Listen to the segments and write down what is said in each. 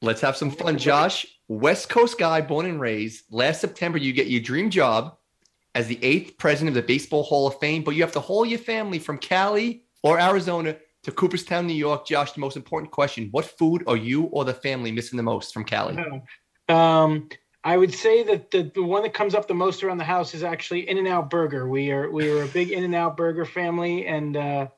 Let's have some fun, Josh. West Coast guy, born and raised. Last September, you get your dream job as the eighth president of the Baseball Hall of Fame, but you have to haul your family from Cali or Arizona to Cooperstown, New York. Josh, the most important question: What food are you or the family missing the most from Cali? Um, I would say that the, the one that comes up the most around the house is actually In-N-Out Burger. We are we are a big In-N-Out Burger family, and uh,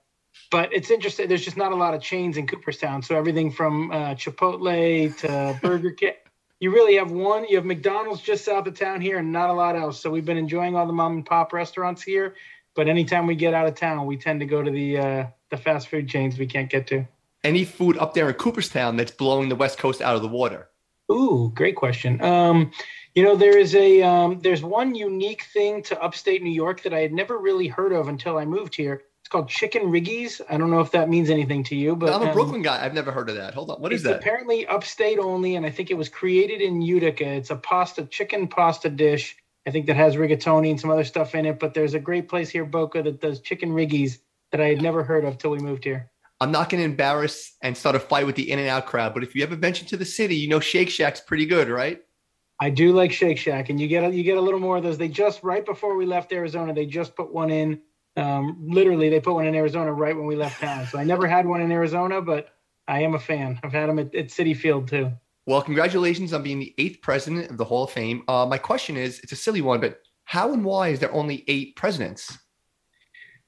but it's interesting. There's just not a lot of chains in Cooperstown, so everything from uh, Chipotle to Burger King. You really have one. You have McDonald's just south of town here, and not a lot else. So we've been enjoying all the mom and pop restaurants here. But anytime we get out of town, we tend to go to the uh, the fast food chains we can't get to. Any food up there in Cooperstown that's blowing the West Coast out of the water? Ooh, great question. Um, you know, there is a um, there's one unique thing to upstate New York that I had never really heard of until I moved here. Called chicken riggies. I don't know if that means anything to you, but I'm a um, Brooklyn guy. I've never heard of that. Hold on, what is it's that? apparently upstate only, and I think it was created in Utica. It's a pasta chicken pasta dish. I think that has rigatoni and some other stuff in it. But there's a great place here, Boca, that does chicken riggies that I had never heard of till we moved here. I'm not going to embarrass and start a fight with the In and Out crowd, but if you ever venture to the city, you know Shake Shack's pretty good, right? I do like Shake Shack, and you get a, you get a little more of those. They just right before we left Arizona, they just put one in. Um, literally, they put one in Arizona right when we left town. So I never had one in Arizona, but I am a fan. I've had them at, at Citi Field too. Well, congratulations on being the eighth president of the Hall of Fame. Uh, my question is, it's a silly one, but how and why is there only eight presidents?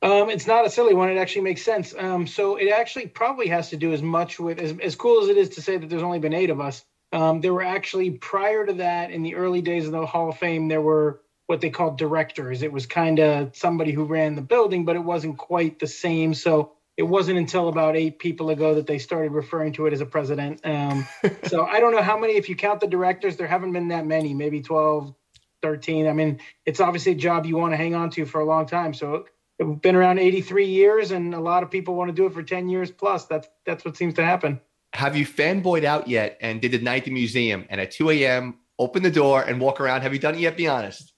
Um, it's not a silly one. It actually makes sense. Um, so it actually probably has to do as much with as, as cool as it is to say that there's only been eight of us. Um, there were actually prior to that, in the early days of the Hall of Fame, there were what they called directors. It was kind of somebody who ran the building, but it wasn't quite the same. So it wasn't until about eight people ago that they started referring to it as a president. Um, so I don't know how many, if you count the directors, there haven't been that many, maybe 12, 13. I mean, it's obviously a job you want to hang on to for a long time. So it's been around 83 years, and a lot of people want to do it for 10 years plus. That's that's what seems to happen. Have you fanboyed out yet and did the night at the museum and at 2 a.m. open the door and walk around? Have you done it yet? Be honest.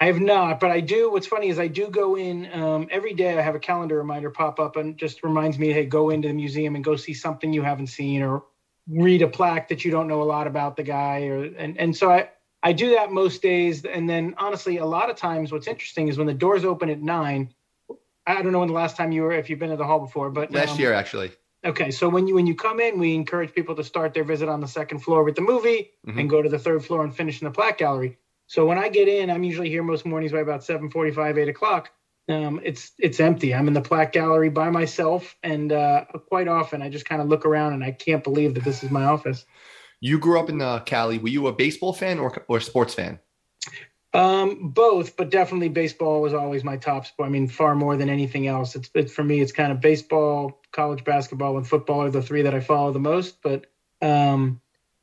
I have not, but I do. What's funny is I do go in um, every day. I have a calendar reminder pop up and just reminds me, hey, go into the museum and go see something you haven't seen or read a plaque that you don't know a lot about the guy. Or and and so I I do that most days. And then honestly, a lot of times, what's interesting is when the doors open at nine. I don't know when the last time you were, if you've been to the hall before, but Last um, year, actually. Okay, so when you when you come in, we encourage people to start their visit on the second floor with the movie Mhm. and go to the third floor and finish in the plaque gallery. So when I get in, I'm usually here most mornings by about 7:45, 8 o'clock. Um, it's it's empty. I'm in the plaque gallery by myself, and uh, quite often I just kind of look around and I can't believe that this is my office. You grew up in uh, Cali. Were you a baseball fan or, or sports fan? Um, both, but definitely baseball was always my top sport. I mean, far more than anything else. It's it, for me, it's kind of baseball, college basketball, and football are the three that I follow the most. But um,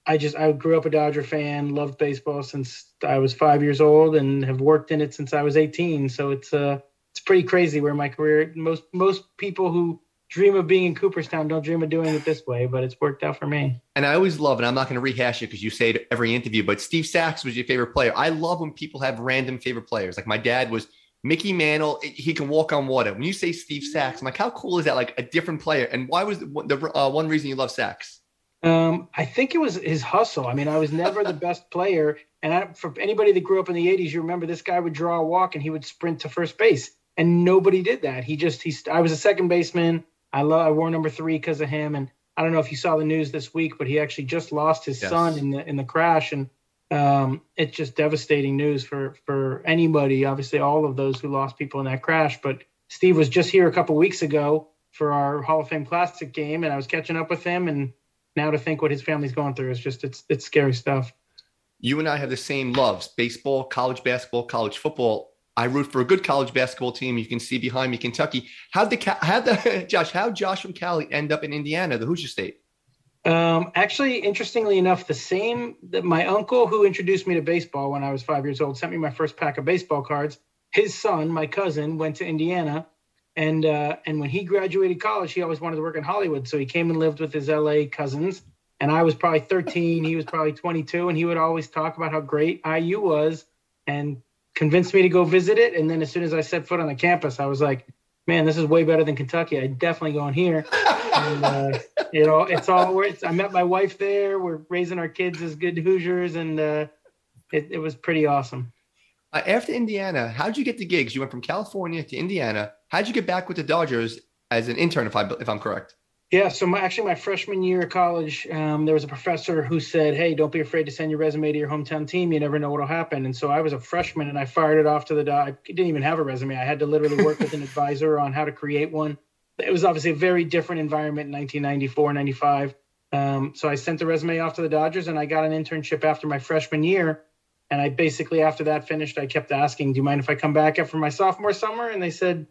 I just I grew up a Dodger fan, loved baseball since I was five years old, and have worked in it since I was 18. So it's uh it's pretty crazy where my career. Most most people who dream of being in Cooperstown don't dream of doing it this way, but it's worked out for me. And I always love, and I'm not going to rehash it because you say it every interview, but Steve Sax was your favorite player. I love when people have random favorite players. Like my dad was Mickey Mantle. He can walk on water. When you say Steve Sax, I'm like, how cool is that? Like a different player. And why was the, the uh, one reason you love Sax? Um, I think it was his hustle. I mean, I was never the best player, and I, for anybody that grew up in the '80s, you remember this guy would draw a walk and he would sprint to first base, and nobody did that. He just he's. I was a second baseman. I love. I wore number three because of him, and I don't know if you saw the news this week, but he actually just lost his Yes. son in the in the crash, and um, it's just devastating news for for anybody. Obviously, all of those who lost people in that crash. But Steve was just here a couple weeks ago for our Hall of Fame Classic game, and I was catching up with him, and now to think what his family's going through is just it's it's scary stuff. You and I have the same loves baseball, college basketball, college football. I root for a good college basketball team. You can see behind me Kentucky. How'd the, how'd the Josh, how'd Josh from Cali end up in Indiana, the Hoosier State? Um, actually, interestingly enough, the same that my uncle who introduced me to baseball when I was five years old sent me my first pack of baseball cards. His son, my cousin, went to Indiana, and uh, and when he graduated college, he always wanted to work in Hollywood, so he came and lived with his LA cousins. And I was probably 13, he was probably 22, and he would always talk about how great IU was, and convinced me to go visit it. And then as soon as I set foot on the campus, I was like, man, this is way better than Kentucky. I definitely going here. and, uh, you know, it's all. It's, I met my wife there. We're raising our kids as good Hoosiers, and uh, it, it was pretty awesome. Uh, after Indiana, how'd you get the gigs? You went from California to Indiana. How'd you get back with the Dodgers as an intern, if I if I'm correct? Yeah, so my, actually, my freshman year of college, um, there was a professor who said, "Hey, don't be afraid to send your resume to your hometown team. You never know what'll happen." And so I was a freshman, and I fired it off to the. I didn't even have a resume. I had to literally work with an advisor on how to create one. It was obviously a very different environment in 1994, 95. Um, so I sent the resume off to the Dodgers, and I got an internship after my freshman year. And I basically, after that finished, I kept asking, "Do you mind if I come back after my sophomore summer?" And they said,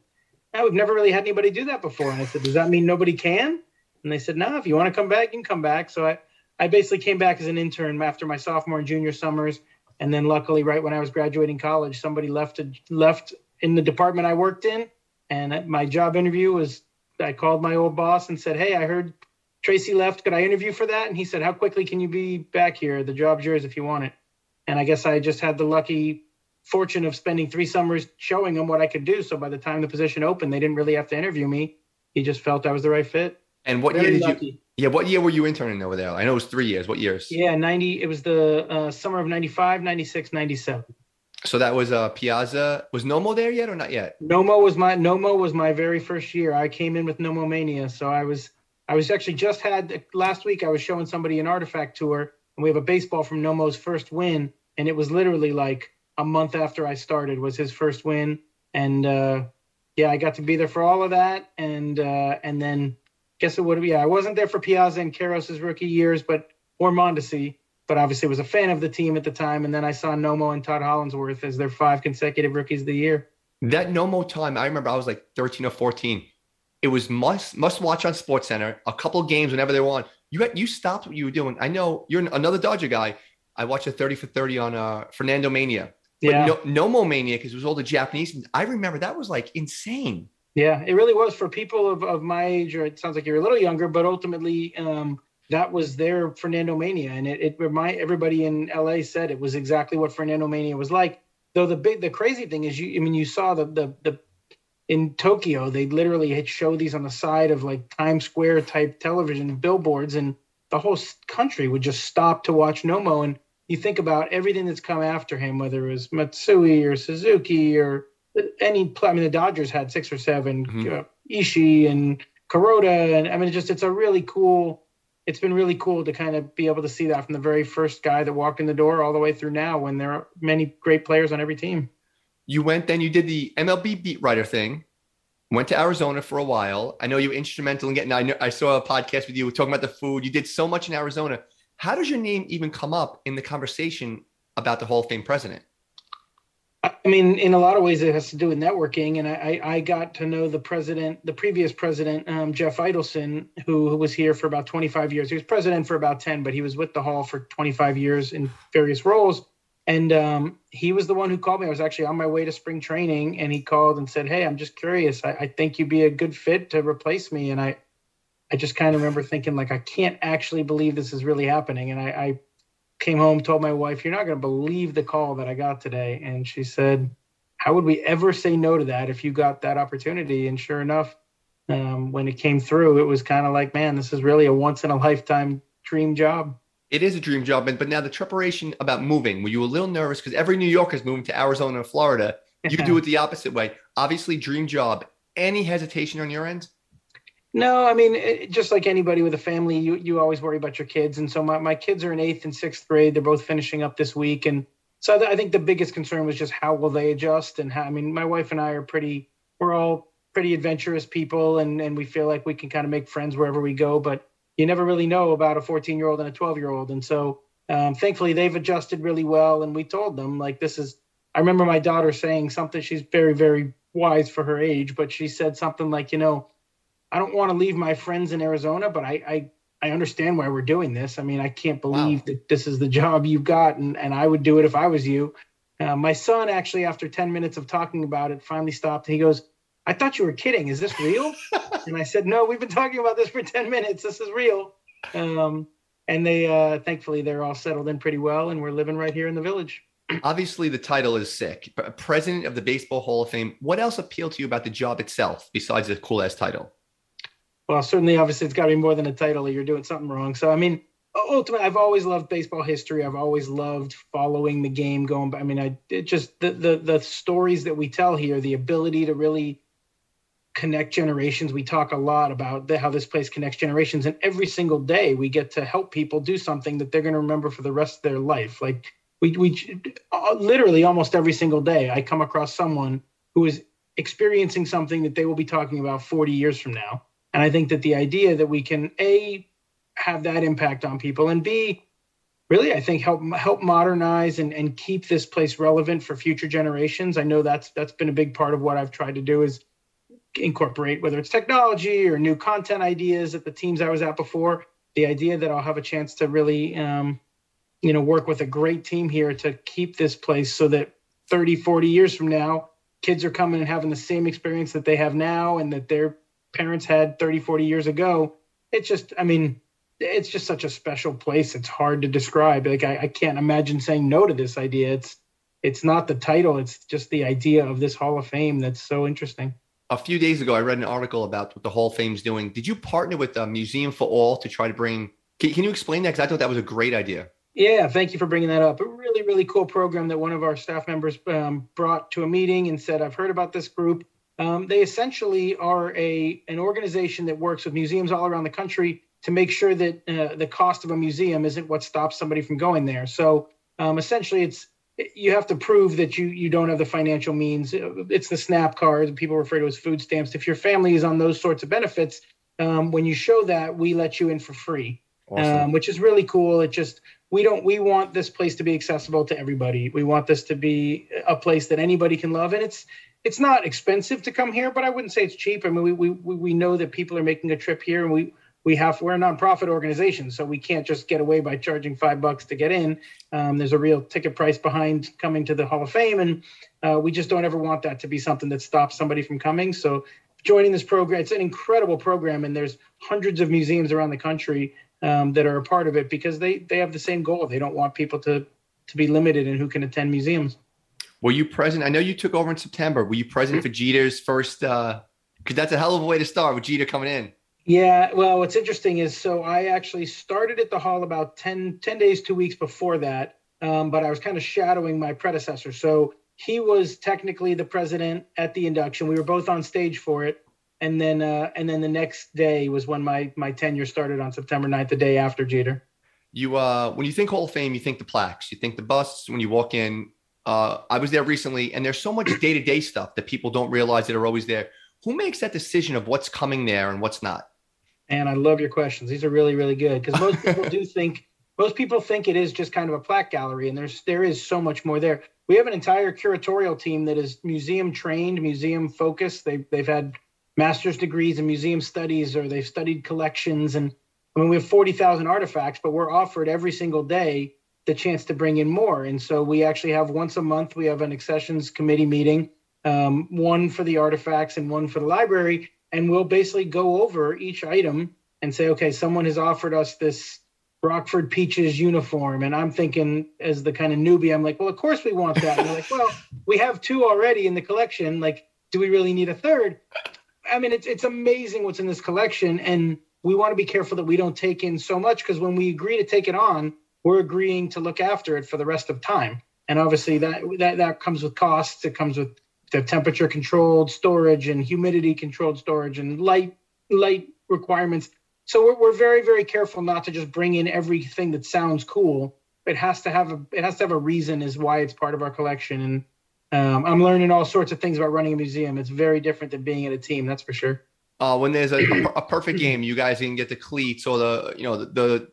"No, we've never really had anybody do that before." And I said, "Does that mean nobody can?" And they said, no, if you want to come back, you can come back. So I, I basically came back as an intern after my sophomore and junior summers. And then luckily, right when I was graduating college, somebody left left in the department I worked in. And my job interview was I called my old boss and said, Hey, I heard Tracy left. Could I interview for that? And he said, How quickly can you be back here? The job's yours if you want it. And I guess I just had the lucky fortune of spending three summers showing them what I could do. So by the time the position opened, they didn't really have to interview me. He just felt I was the right fit. And what Very year did lucky. you? Yeah, what year were you interning over there? I know it was three years. What years? Yeah, 90. It was the uh, summer of 95, 96, 97. So that was uh, Piazza. Was Nomo there yet or not yet? Nomo was my Nomo was my very first year. I came in with Nomo Mania, so I was I was actually just had last week. I was showing somebody an artifact tour, and we have a baseball from Nomo's first win, and it was literally like a month after I started was his first win, and uh, yeah, I got to be there for all of that, and uh, and then guess it would be. Yeah, I wasn't there for Piazza and Karros's rookie years, but or Mondesi, but obviously was a fan of the team at the time. And then I saw Nomo and Todd Hollandsworth as their five consecutive rookies of the year. That Nomo time, I remember I was like 13 or 14. It was must must watch on Sports Center. A couple games whenever they on. You had, you stopped what you were doing. I know you're another Dodger guy. I watched a 30 for 30 on uh, Fernando Mania. But yeah. no, Nomo Mania because it was all the Japanese. I remember that was like insane. Yeah, it really was for people of, of my age, or it sounds like you're a little younger, but ultimately, um, that was their Fernando Mania, and it, it remind everybody in LA said it was exactly what Fernando Mania was like. Though the big, the crazy thing is, you, I mean, you saw the the the in Tokyo, they literally had show these on the side of like Times Square type television billboards, and the whole country would just stop to watch Nomo. And you think about everything that's come after him, whether it was Matsui or Suzuki or any I mean the Dodgers had six or 7 mm-hmm. uh, Ishii and Kuroda, and I mean just it's a really cool. It's been really cool to kind of be able to see that from the very first guy that walked in the door all the way through now, when there are many great players on every team. You went then you did the MLB beat writer thing. Went to Arizona for a while. I know you were instrumental in getting. I, know, I saw a podcast with you talking about the food. You did so much in Arizona. How does your name even come up in the conversation about the Hall of Fame president? I mean, in a lot of ways, it has to do with networking. And I, I got to know the president, the previous president, um, Jeff Idelson, who, who, was here for about 25 years. He was president for about 10, but he was with the Hall for 25 years in various roles. And um, he was the one who called me. I was actually on my way to spring training, and he called and said, "Hey, I'm just curious. I, I think you'd be a good fit to replace me." And I, I just kind of remember thinking, like, I can't actually believe this is really happening. And I, I came home, told my wife, You're not going to believe the call that I got today. And she said, How would we ever say no to that if you got that opportunity? And sure enough, um, when it came through, it was kind of like, Man, this is really a once in a lifetime dream job. It is a dream job. But now the preparation about moving, were you a little nervous? Because every New Yorker is moving to Arizona and Florida. You do it the opposite way. Obviously, dream job. Any hesitation on your end? No, I mean, it, just like anybody with a family, you you always worry about your kids. And so my, my kids are in eighth and sixth grade. They're both finishing up this week. And so I think the biggest concern was just how will they adjust? And how, I mean, my wife and I are pretty, we're all pretty adventurous people and, and we feel like we can kind of make friends wherever we go. But you never really know about a 14 year old and a 12 year old. And so um, thankfully they've adjusted really well. And we told them, like, this is, I remember my daughter saying something, she's very, very wise for her age, but she said something like, you know, I don't want to leave my friends in Arizona, but I, I, I understand why we're doing this. I mean, I can't believe wow. that this is the job you've got, and, and I would do it if I was you. Uh, my son actually, after 10 minutes of talking about it, finally stopped. He goes, I thought you were kidding. Is this real? and I said, No, we've been talking about this for 10 minutes. This is real. Um, and they, uh, thankfully, they're all settled in pretty well, and we're living right here in the village. Obviously, the title is sick. President of the Baseball Hall of Fame. What else appealed to you about the job itself besides the cool ass title? Well, certainly, obviously, it's got to be more than a title, you're doing something wrong. So, I mean, ultimately, I've always loved baseball history. I've always loved following the game going. But I mean, I it just the the the stories that we tell here, the ability to really connect generations. We talk a lot about the, how this place connects generations, and every single day we get to help people do something that they're going to remember for the rest of their life. Like we we literally almost every single day, I come across someone who is experiencing something that they will be talking about 40 years from now. And I think that the idea that we can a have that impact on people and b really i think help help modernize and, and keep this place relevant for future generations. I know that's that's been a big part of what i've tried to do is incorporate whether it's technology or new content ideas at the teams i was at before the idea that i'll have a chance to really um, you know work with a great team here to keep this place so that 30 40 years from now kids are coming and having the same experience that they have now and that their parents had 30 40 years ago it's just i mean it's just such a special place. It's hard to describe. Like I, I can't imagine saying no to this idea. It's it's not the title. It's just the idea of this Hall of Fame that's so interesting. A few days ago, I read an article about what the Hall of Fame's doing. Did you partner with the Museum for All to try to bring? Can, can you explain that? Because I thought that was a great idea. Yeah, thank you for bringing that up. A really, really cool program that one of our staff members um, brought to a meeting and said, "I've heard about this group. Um, they essentially are a an organization that works with museums all around the country to make sure that uh, the cost of a museum isn't what stops somebody from going there. So um, essentially, it's you have to prove that you you don't have the financial means. It's the SNAP card people refer to as food stamps. If your family is on those sorts of benefits, um, when you show that, we let you in for free, awesome. um, which is really cool. It just we don't we want this place to be accessible to everybody. We want this to be a place that anybody can love, and it's it's not expensive to come here, but I wouldn't say it's cheap. I mean, we we we know that people are making a trip here, and we we have we're a nonprofit organization, so we can't just get away by charging five bucks to get in. Um, there's a real ticket price behind coming to the Hall of Fame, and uh, we just don't ever want that to be something that stops somebody from coming. So joining this program, it's an incredible program, and there's hundreds of museums around the country um, that are a part of it because they they have the same goal. They don't want people to to be limited in who can attend museums. Were you present? I know you took over in September. Were you present for Jeter's first? Because uh, that's a hell of a way to start with Jeter coming in. Yeah, well, what's interesting is so I actually started at the hall about 10, 10 days, two weeks before that, um, but I was kind of shadowing my predecessor. So he was technically the president at the induction. We were both on stage for it. And then, uh, and then the next day was when my my tenure started on September 9th, the day after Jeter. You, uh, when you think Hall of Fame, you think the plaques, you think the busts. When you walk in, uh, I was there recently, and there's so much day to day stuff that people don't realize that are always there. Who makes that decision of what's coming there and what's not? And I love your questions. These are really, really good because most people do think most people think it is just kind of a plaque gallery, and there's there is so much more there. We have an entire curatorial team that is museum trained, museum focused. They they've had master's degrees in museum studies, or they've studied collections. And I mean, we have forty thousand artifacts, but we're offered every single day the chance to bring in more. And so we actually have once a month we have an accessions committee meeting, um, one for the artifacts and one for the library and we'll basically go over each item and say, okay, someone has offered us this Rockford Peaches uniform. And I'm thinking, as the kind of newbie, I'm like, well, of course we want that. And they're like, well, we have two already in the collection. Like, do we really need a third? I mean, it's it's amazing what's in this collection, and we want to be careful that we don't take in so much because when we agree to take it on, we're agreeing to look after it for the rest of time. And obviously, that that that comes with costs. It comes with the temperature controlled storage and humidity controlled storage and light light requirements. So we're, we're very very careful not to just bring in everything that sounds cool. It has to have a it has to have a reason as why it's part of our collection. And um, I'm learning all sorts of things about running a museum. It's very different than being in a team, that's for sure. Uh, when there's a, a, perfect game, you guys can get the cleats or the you know the the,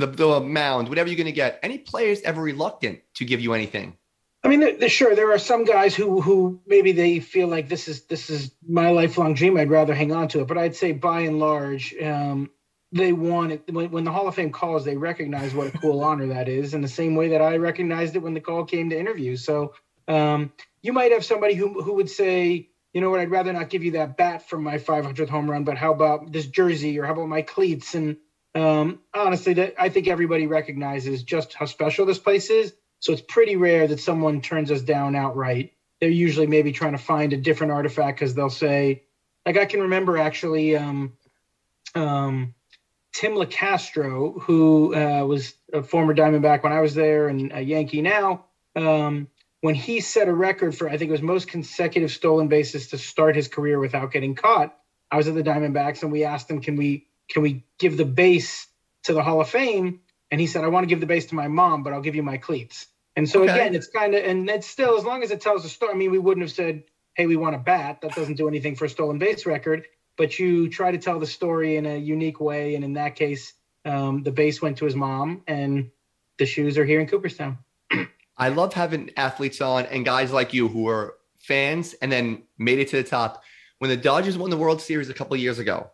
the, the mound, whatever you're going to get. Any players ever reluctant to give you anything? I mean, sure, there are some guys who who maybe they feel like this is this is my lifelong dream. I'd rather hang on to it, but I'd say by and large, um, they want it. When, when the Hall of Fame calls, they recognize what a cool honor that is, in the same way that I recognized it when the call came to interview. So um, you might have somebody who who would say, you know what, I'd rather not give you that bat from my 500th home run, but how about this jersey or how about my cleats? And um, honestly, I think everybody recognizes just how special this place is so it's pretty rare that someone turns us down outright. They're usually maybe trying to find a different artifact because they'll say, like I can remember actually, um, um, Tim Locastro, who uh, was a former Diamondback when I was there and a Yankee now, um, when he set a record for I think it was most consecutive stolen bases to start his career without getting caught. I was at the Diamondbacks and we asked him, "Can we can we give the base to the Hall of Fame?" And he said, "I want to give the base to my mom, but I'll give you my cleats." And so okay. again, it's kind of and it's still as long as it tells a story. I mean, we wouldn't have said, "Hey, we want a bat." That doesn't do anything for a stolen base record. But you try to tell the story in a unique way, and in that case, um, the base went to his mom, and the shoes are here in Cooperstown. I love having athletes on and guys like you who are fans and then made it to the top. When the Dodgers won the World Series a couple years ago,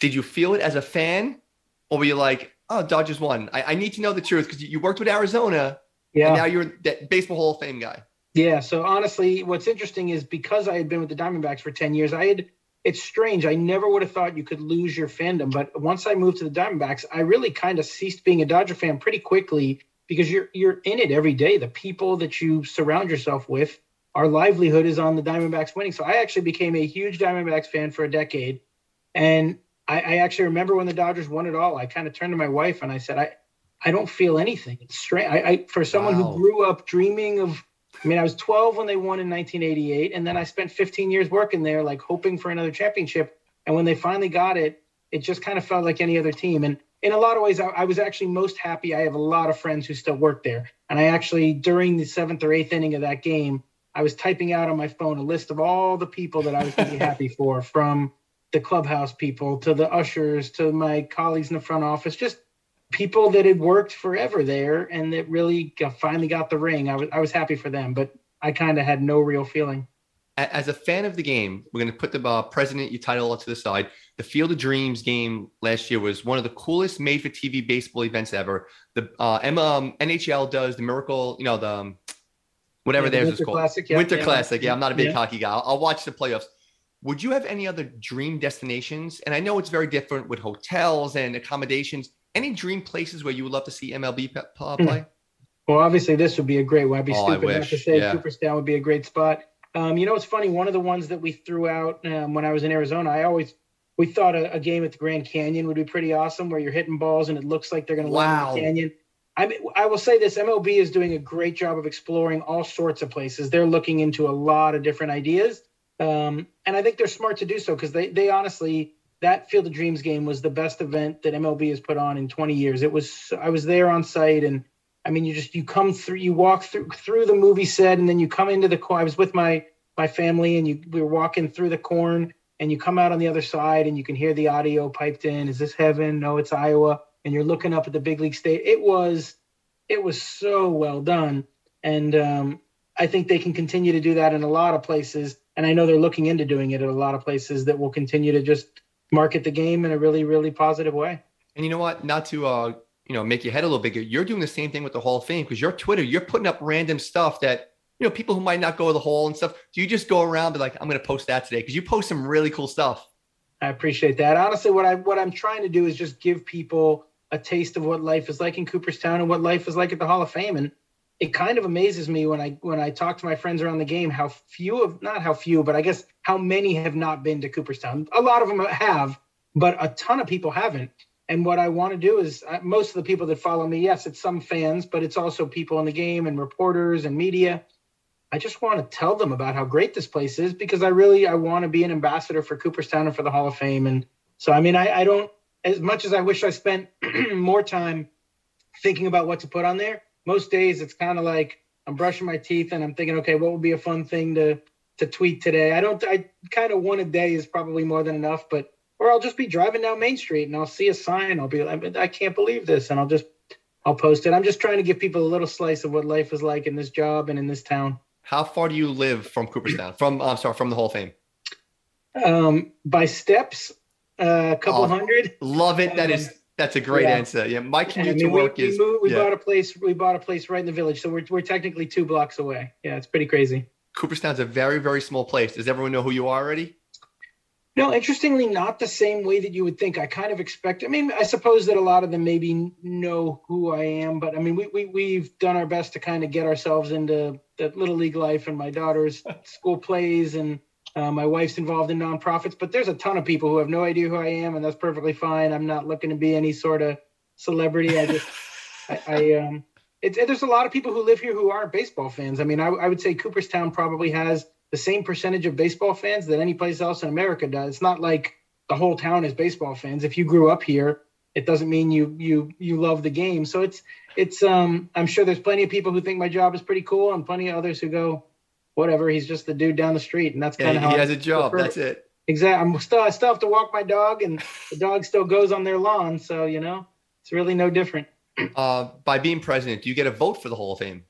did you feel it as a fan, or were you like, "Oh, Dodgers won"? I, I need to know the truth because you worked with Arizona, yeah. And now you're that baseball Hall of Fame guy. Yeah. So honestly, what's interesting is because I had been with the Diamondbacks for ten years, I had. It's strange. I never would have thought you could lose your fandom, but once I moved to the Diamondbacks, I really kind of ceased being a Dodger fan pretty quickly because you're you're in it every day. The people that you surround yourself with, our livelihood is on the Diamondbacks winning. So I actually became a huge Diamondbacks fan for a decade, and I, I actually remember when the Dodgers won it all. I kind of turned to my wife and I said, I I don't feel anything. It's strange. I, I for someone wow. who grew up dreaming of. I mean, I was 12 when they won in 1988, and then I spent 15 years working there, like hoping for another championship. And when they finally got it, it just kind of felt like any other team. And in a lot of ways, I, I, was actually most happy. I have a lot of friends who still work there. And I actually, during the seventh or eighth inning of that game, I was typing out on my phone a list of all the people that I was going to be happy for, from the clubhouse people to the ushers to my colleagues in the front office, just people that had worked forever there and that really got, finally got the ring. I was, I was happy for them, but I kind of had no real feeling as a fan of the game, we're going to put the uh, president you title to the side. The Field of Dreams game last year was one of the coolest made for TV baseball events ever. The uh, um, NHL does the Miracle, you know, the um, whatever yeah, the there's called Classic, yeah, Winter yeah. Classic. Yeah, I'm not a big hockey guy. I'll, I'll watch the playoffs. Would you have any other dream destinations? And I know it's very different with hotels and accommodations. Any dream places where you would love to see MLB hmm. play? Well, obviously, this would be a great one. I'd be oh, stupid not to say yeah. Cooperstown would be a great spot. Um, you know, it's funny. One of the ones that we threw out um, when I was in Arizona, I always we thought a, a, game at the Grand Canyon would be pretty awesome, where you're hitting balls and it looks like they're going to wow. land in the canyon. I mean, I will say this: MLB is doing a great job of exploring all sorts of places. They're looking into a lot of different ideas, um, and I think they're smart to do so because they they honestly that Field of Dreams game was the best event that MLB has put on in 20 years. It was I was there on site and I mean, you just you come through, you walk through through the movie set, and then you come into the. I was with my my family, and you we were walking through the corn, and you come out on the other side, and you can hear the audio piped in. Is this heaven? No, it's Iowa. And you're looking up at the big league state. It was it was so well done, and um, I think they can continue to do that in a lot of places. And I know they're looking into doing it at a lot of places that will continue to just market the game in a really really positive way. And you know what? Not to uh you know, make your head a little bigger. You're doing the same thing with the Hall of Fame because your Twitter, you're putting up random stuff that, you know, people who might not go to the hall and stuff. Do you just go around and be like, I'm going to post that today? Because you post some really cool stuff. I appreciate that. Honestly, what I what I'm trying to do is just give people a taste of what life is like in Cooperstown and what life is like at the Hall of Fame. And it kind of amazes me when I when I talk to my friends around the game how few of not how few, but I guess how many have not been to Cooperstown. A lot of them have, but a ton of people haven't. And what I want to do is uh, most of the people that follow me, yes, it's some fans, but it's also people in the game and reporters and media. I just want to tell them about how great this place is because I really I want to be an ambassador for Cooperstown and for the Hall of Fame. And so I mean I, I don't as much as I wish I spent more time thinking about what to put on there. Most days it's kind of like I'm brushing my teeth and I'm thinking, okay, what would be a fun thing to to tweet today? I don't I kind of one a day is probably more than enough, but or I'll just be driving down Main Street and I'll see a sign. I'll be like, I can't believe this, and I'll just I'll post it. I'm just trying to give people a little slice of what life is like in this job and in this town. How far do you live from Cooperstown? From I'm sorry, from the Hall of Fame. Um, by steps, uh, a couple oh, hundred. Love it. That um, is that's a great yeah. answer. Yeah, my commute I mean, to work we, is. We, moved, we yeah. bought a place. We bought a place right in the village, so we're we're technically two blocks away. Yeah, it's pretty crazy. Cooperstown's a very very small place. Does everyone know who you are already? No, interestingly, not the same way that you would think. I kind of expect. I mean, I suppose that a lot of them maybe know who I am, but I mean, we, we we've done our best to kind of get ourselves into the little league life and my daughter's school plays, and Uh, my wife's involved in nonprofits, but there's a ton of people who have no idea who I am, and that's perfectly fine. I'm not looking to be any sort of celebrity. I just, I, I um, it's, there's a lot of people who live here who aren't baseball fans. I mean, I, I would say Cooperstown probably has the same percentage of baseball fans that any place else in America does. It's not like the whole town is baseball fans. If you grew up here, it doesn't mean you you you love the game. So it's it's um I'm sure there's plenty of people who think my job is pretty cool and plenty of others who go, whatever, he's just the dude down the street. And that's kind of yeah, how he has a job. That's it. Exactly. I'm still I still have to walk my dog and the dog still goes on their lawn. So, you know, it's really no different. Uh, by being president, do you get a vote for the Hall of Fame?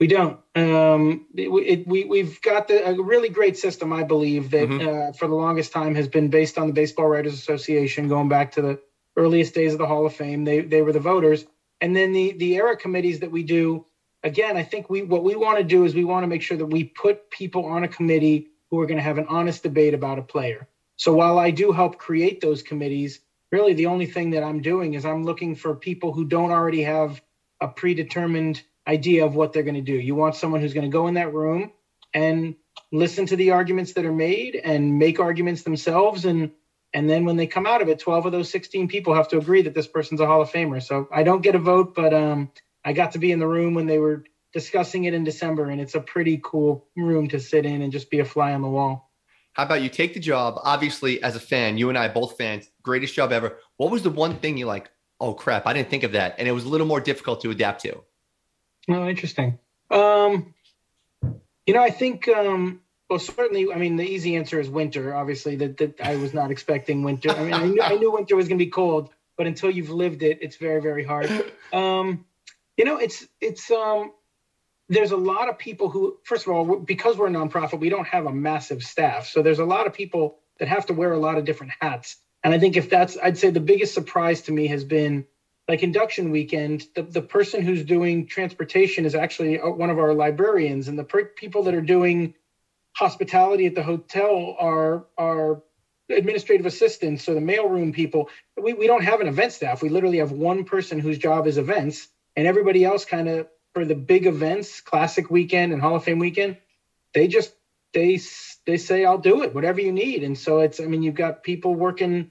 We don't. Um, it, it, we we've got the, a really great system, I believe, that mm-hmm. uh, for the longest time has been based on the Baseball Writers Association, going back to the earliest days of the Hall of Fame. They they were the voters, and then the the era committees that we do. Again, I think we what we want to do is we want to make sure that we put people on a committee who are going to have an honest debate about a player. So while I do help create those committees, really the only thing that I'm doing is I'm looking for people who don't already have a predetermined idea of what they're going to do. You want someone who's going to go in that room and listen to the arguments that are made and make arguments themselves and and then when they come out of it 12 of those 16 people have to agree that this person's a hall of famer so i don't get a vote but um, i got to be in the room when they were discussing it in december and it's a pretty cool room to sit in and just be a fly on the wall how about you take the job obviously as a fan you and i both fans greatest job ever what was the one thing you like oh crap i didn't think of that and it was a little more difficult to adapt to Oh, interesting. Um, you know, I think, um, well, certainly, I mean, the easy answer is winter. Obviously, that, that I was not expecting winter. I mean, I knew, I knew winter was going to be cold, but until you've lived it, it's very, very hard. Um, you know, it's, it's, um, there's a lot of people who, first of all, because we're a nonprofit, we don't have a massive staff. So there's a lot of people that have to wear a lot of different hats. And I think if that's, I'd say the biggest surprise to me has been like induction weekend, the, the person who's doing transportation is actually uh, one of our librarians, and the per- people that are doing hospitality at the hotel are are administrative assistants so the mailroom people. We, we don't have an event staff. We literally have one person whose job is events, and everybody else kind of for the big events, classic weekend and Hall of Fame weekend, they just they they say I'll do it, whatever you need. And so it's I mean you've got people working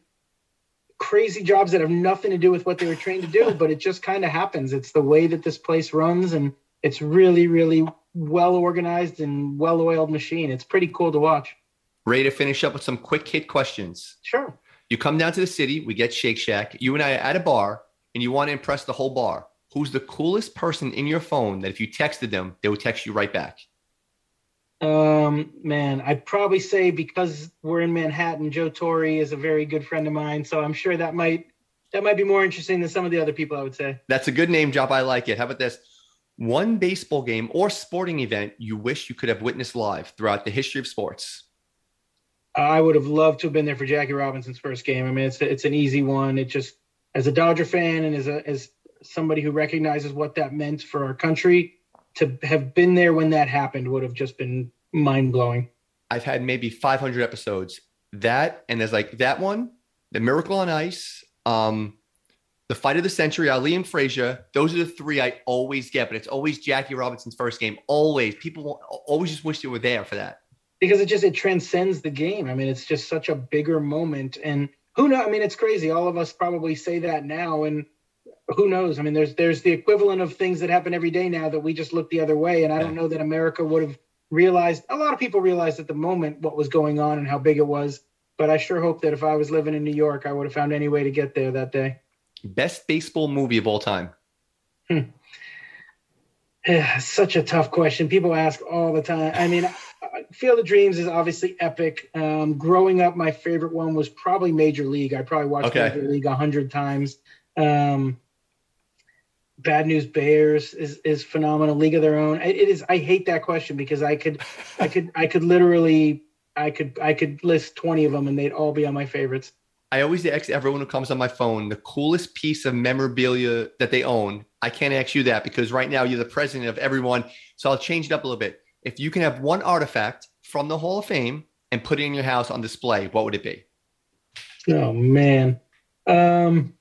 crazy jobs that have nothing to do with what they were trained to do, but it just kind of happens. It's the way that this place runs, and it's really, really well organized and well oiled machine. It's pretty cool to watch. Ready to finish up with some quick hit questions? Sure. You come down to the city, we get Shake Shack. You and I are at a bar, and you want to impress the whole bar. Who's the coolest person in your phone that if you texted them, they would text you right back? Um, man, I'd probably say because we're in Manhattan, Joe Torre is a very good friend of mine, so I'm sure that might that might be more interesting than some of the other people. I would say that's a good name drop. I like it. How about this? One baseball game or sporting event you wish you could have witnessed live throughout the history of sports. I would have loved to have been there for Jackie Robinson's first game. I mean, it's it's an easy one. It just as a Dodger fan and as a as somebody who recognizes what that meant for our country, to have been there when that happened would have just been mind blowing. I've had maybe 500 episodes. That and there's like that one, the Miracle on Ice, um, the Fight of the Century, Ali and Frazier. Those are the three I always get, but it's always Jackie Robinson's first game. Always, people always just wish they were there for that because it just it transcends the game. I mean, it's just such a bigger moment, and who knows? I mean, it's crazy. All of us probably say that now, and who knows? I mean, there's there's the equivalent of things that happen every day now that we just look the other way, and I don't know that America would have realized. A lot of people realized at the moment what was going on and how big it was. But I sure hope that if I was living in New York, I would have found any way to get there that day. Best baseball movie of all time. Hmm. Such a tough question. People ask all the time. I mean, Field of Dreams is obviously epic. Um, growing up, my favorite one was probably Major League. I probably watched okay. Major League a hundred times. Um, Bad News Bears is is phenomenal. League of Their Own. It is. I hate that question because I could, I could, I could literally, I could, I could list twenty of them and they'd all be on my favorites. I always ask everyone who comes on my phone the coolest piece of memorabilia that they own. I can't ask you that because right now you're the president of everyone. So I'll change it up a little bit. If you can have one artifact from the Hall of Fame and put it in your house on display, what would it be? Oh man. Um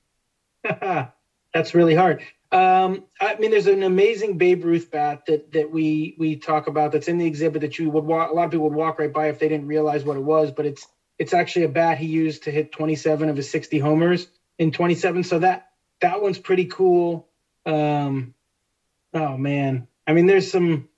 That's really hard. Um, I mean, there's an amazing Babe Ruth bat that that we we talk about that's in the exhibit that you would walk. A lot of people would walk right by if they didn't realize what it was, but it's it's actually a bat he used to hit 27 of his 60 homers in 27. So that that one's pretty cool. Um, oh man, I mean, there's some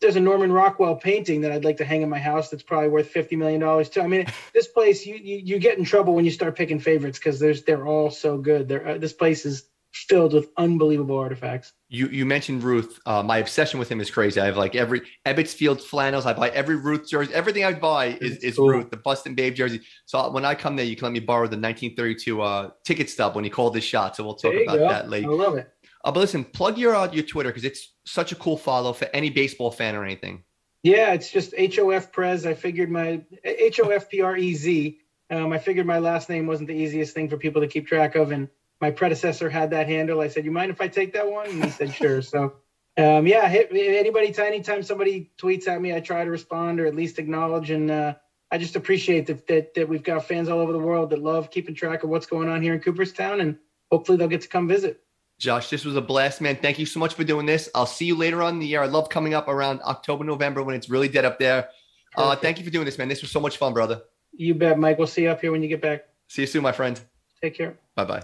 there's a Norman Rockwell painting that I'd like to hang in my house that's probably worth fifty million dollars too. I mean, this place you, you, you get in trouble when you start picking favorites because there's they're all so good. They're, uh, this place is filled with unbelievable artifacts. You you mentioned Ruth. Uh, my obsession with him is crazy. I have like every Ebbets Field flannels. I buy every Ruth jersey. Everything I buy is, is cool. Ruth, the Bustin' Babe jersey. So when I come there, you can let me borrow the 1932 uh, ticket stub when he called his shot. So we'll talk about go. that later. I love it. Uh, but listen, plug your uh, your Twitter because it's such a cool follow for any baseball fan or anything. Yeah, it's just HOF Prez. I figured my H O F P R E Z. Um, I figured my last name wasn't the easiest thing for people to keep track of, and my predecessor had that handle. I said, "You mind if I take that one?" And he said, "Sure." So, um, yeah, hit, anybody, anytime somebody tweets at me, I try to respond or at least acknowledge, and uh, I just appreciate that, that that we've got fans all over the world that love keeping track of what's going on here in Cooperstown, and hopefully they'll get to come visit. Josh, this was a blast, man. Thank you so much for doing this. I'll see you later on in the year. I love coming up around October, November when it's really dead up there. Uh, thank you for doing this, man. This was so much fun, brother. You bet, Mike. We'll see you up here when you get back. See you soon, my friend. Take care. Bye bye.